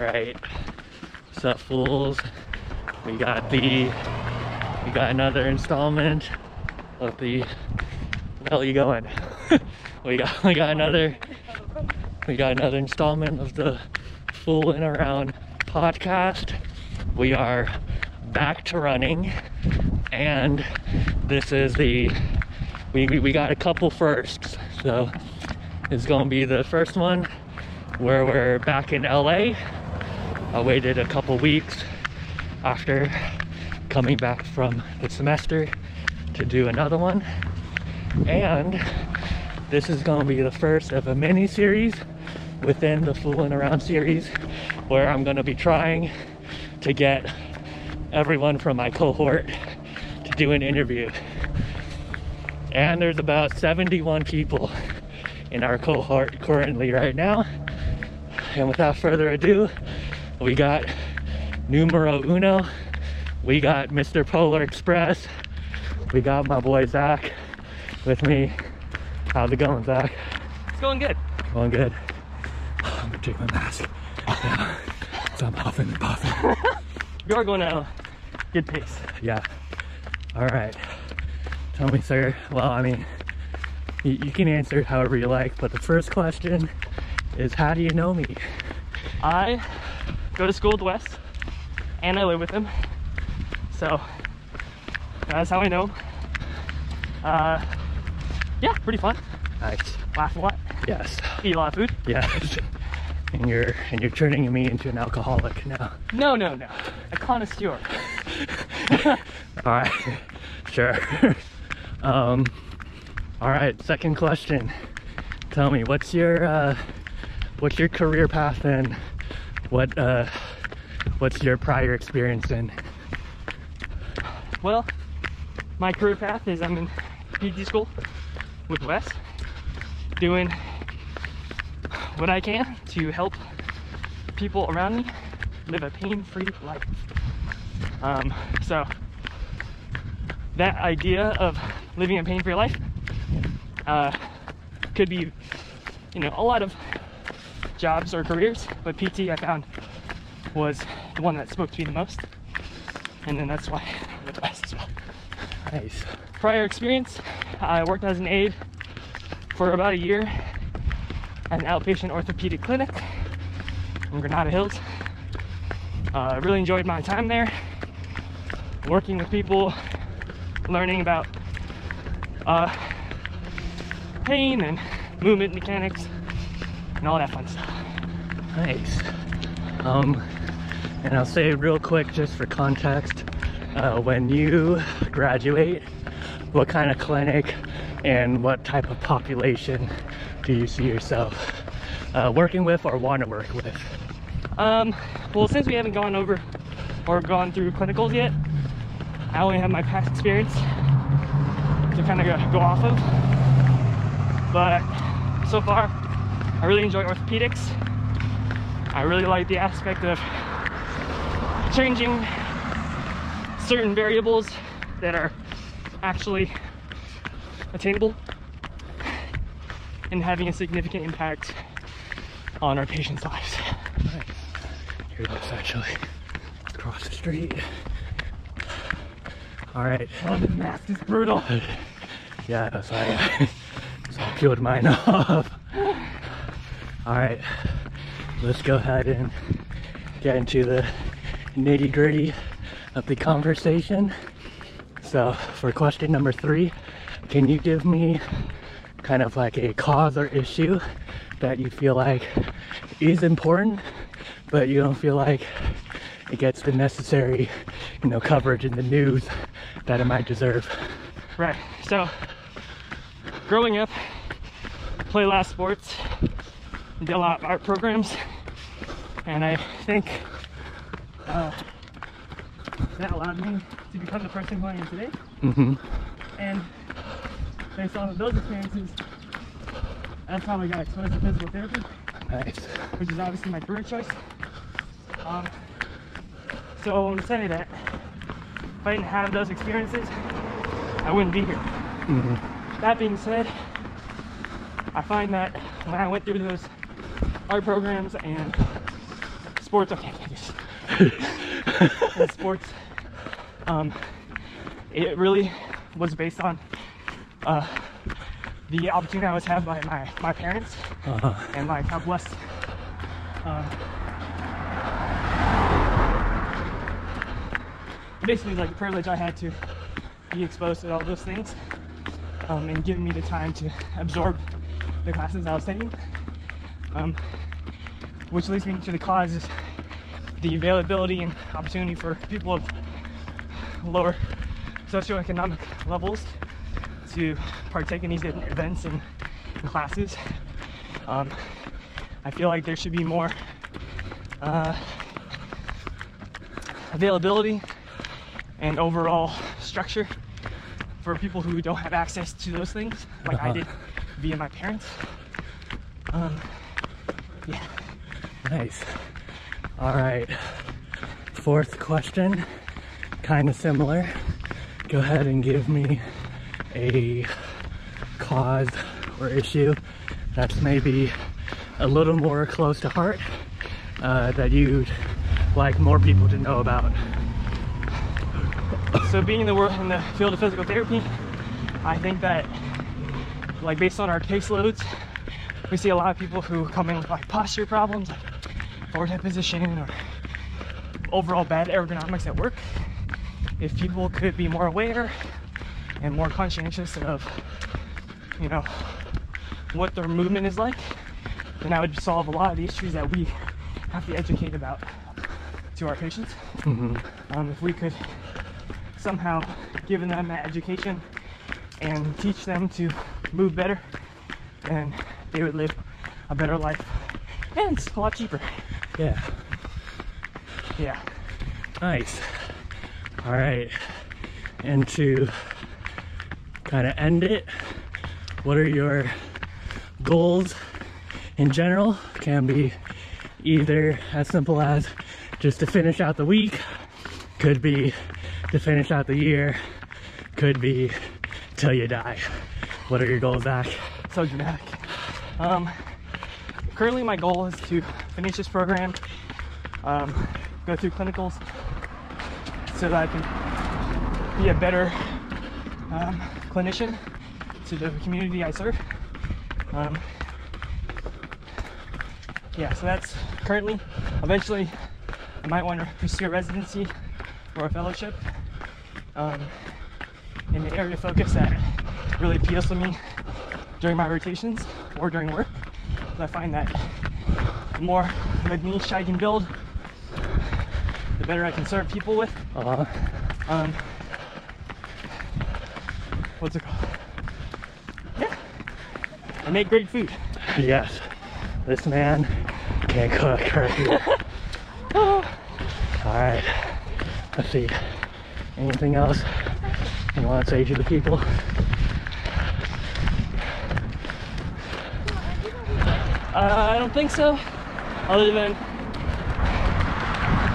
Right. What's up, fools? We got the we got another installment of the where the hell are you going? we got we got another we got another installment of the Fooling Around podcast. We are back to running and this is the we, we got a couple firsts so it's gonna be the first one where we're back in LA I waited a couple weeks after coming back from the semester to do another one. And this is going to be the first of a mini series within the fooling around series where I'm going to be trying to get everyone from my cohort to do an interview. And there's about 71 people in our cohort currently right now. And without further ado we got numero uno. We got mr polar express. We got my boy zach with me. How's it going zach? It's going good. going good. I'm gonna take my mask. Yeah. so i'm huffing and puffing. You are going at good pace. yeah. All right. Tell me sir. Well i mean you, you can answer however you like but the first question is how do you know me? I go to school with Wes, and I live with him. So that's how I know. Uh, yeah, pretty fun. nice Laugh a lot, yes eat a lot of food. yes and you're and you're turning me into an alcoholic now No, no, no. A connoisseur. all right sure um all right second question tell me what's your uh what's your career path and what uh what's your prior experience in Well, my career path is I'm in PT school with Wes, doing what I can to help people around me live a pain-free life. Um, so that idea of living a pain-free life uh, could be, you know, a lot of jobs or careers, but PT I found was the one that spoke to me the most, and then that's why I'm with Wes as well nice prior experience, I worked as an aide for about a year at an outpatient orthopedic clinic in Granada Hills. Uh, really enjoyed my time there, working with people, learning about uh, pain and movement mechanics and all that fun stuff. Nice. Um, and I'll say real quick, just for context, uh, when you graduate, what kind of clinic and what type of population do you see yourself uh, working with or want to work with? Um, well, since we haven't gone over or gone through clinicals yet, I only have my past experience to kind of go, go off of. But so far, I really enjoy orthopedics. I really like the aspect of changing certain variables that are actually attainable and having a significant impact on our patients' lives. Here let's actually cross the street. All right. Oh, the mask is brutal. Yeah, so I, so I peeled mine off. All right, let's go ahead and get into the nitty gritty of the conversation. So, for question number three, can you give me kind of like a cause or issue that you feel like is important, but you don't feel like it gets the necessary, you know, coverage in the news that it might deserve? Right. So, growing up, play a lot of sports, did a lot of art programs, and I think uh, that allowed me to become the person who I am today. Mm-hmm. And based on those experiences, that's how I got exposed to physical therapy, Nice. which is obviously my career choice. Um, so I'm saying that if I didn't have those experiences, I wouldn't be here. Mm-hmm. That being said, I find that when I went through those art programs and sports, okay, I can't do this. in sports, um, it really was based on uh, the opportunity I was had by my, my parents Uh-huh. and like how blessed um, basically like the privilege I had to be exposed to all those things um, and giving me the time to absorb the classes I was taking. Um, which leads me to the cause is the availability and opportunity for people of lower socioeconomic levels to partake in these events and, and classes. Um, I feel like there should be more uh, availability and overall structure for people who don't have access to those things, like I Uh-huh. did via my parents. Um, yeah. Nice. All right. Fourth question, kind of similar. Go ahead and give me a cause or issue that's maybe a little more close to heart uh, that you'd like more people to know about. So being in the world in the field of physical therapy, I think that like based on our caseloads, we see a lot of people who come in with like posture problems, like forward head position or overall bad ergonomics at work. If people could be more aware and more conscientious of, you know, what their movement is like, then that would solve a lot of the issues that we have to educate about to our patients. Mhm. Um, if we could somehow give them that education and teach them to move better, then they would live a better life. And it's a lot cheaper. Yeah, Yeah. nice. All right. And to kind of end it, what are your goals in general? Can be either as simple as just to finish out the week, could be to finish out the year, could be till you die. What are your goals, Zach? So dramatic. Um, currently, my goal is to finish this program, um, go through clinicals, so that I can be a better um, clinician to the community I serve. Um, yeah, so that's currently. Eventually, I might want to pursue a residency or a fellowship um, in an area of focus that really appeals to me during my rotations or during work. I find that the more of a niche I can build, the better I can serve people with. Uh, -huh. Um, what's it called? Yeah, and make great food. yes, this man can't cook right here. All right, let's see. Anything else you want to say to the people? Uh, I don't think so. Other than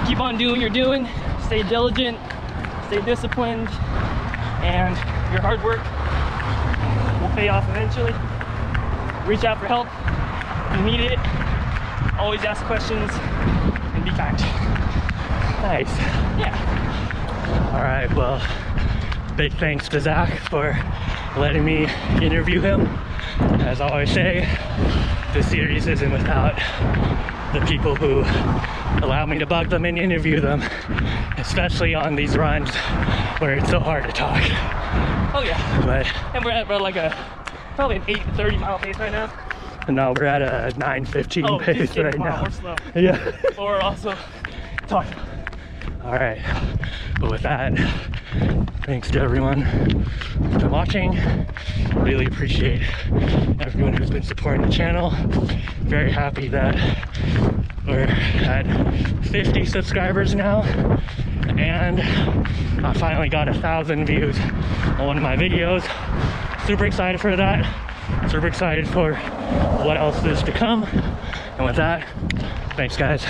keep on doing what you're doing, stay diligent, stay disciplined, and your hard work will pay off eventually. Reach out for help if you need it. Always ask questions and be kind. Nice. Yeah. All right, well, big thanks to Zach for letting me interview him. As I always say, this series isn't without the people who allow me to bug them and interview them, especially on these runs where it's so hard to talk. Oh yeah. But And we're at about like a probably an 8 30 mile pace right now. No, we're at a 9:15 Oh, pace right Wow, now. we're slow. Yeah. But we're also talking. All right. But with that, thanks to everyone for watching. Really appreciate everyone who's been supporting the channel. Very happy that we're at 50 subscribers now. And I finally got a thousand views on one of my videos. Super excited for that. Super excited for what else is to come. And with that, thanks guys.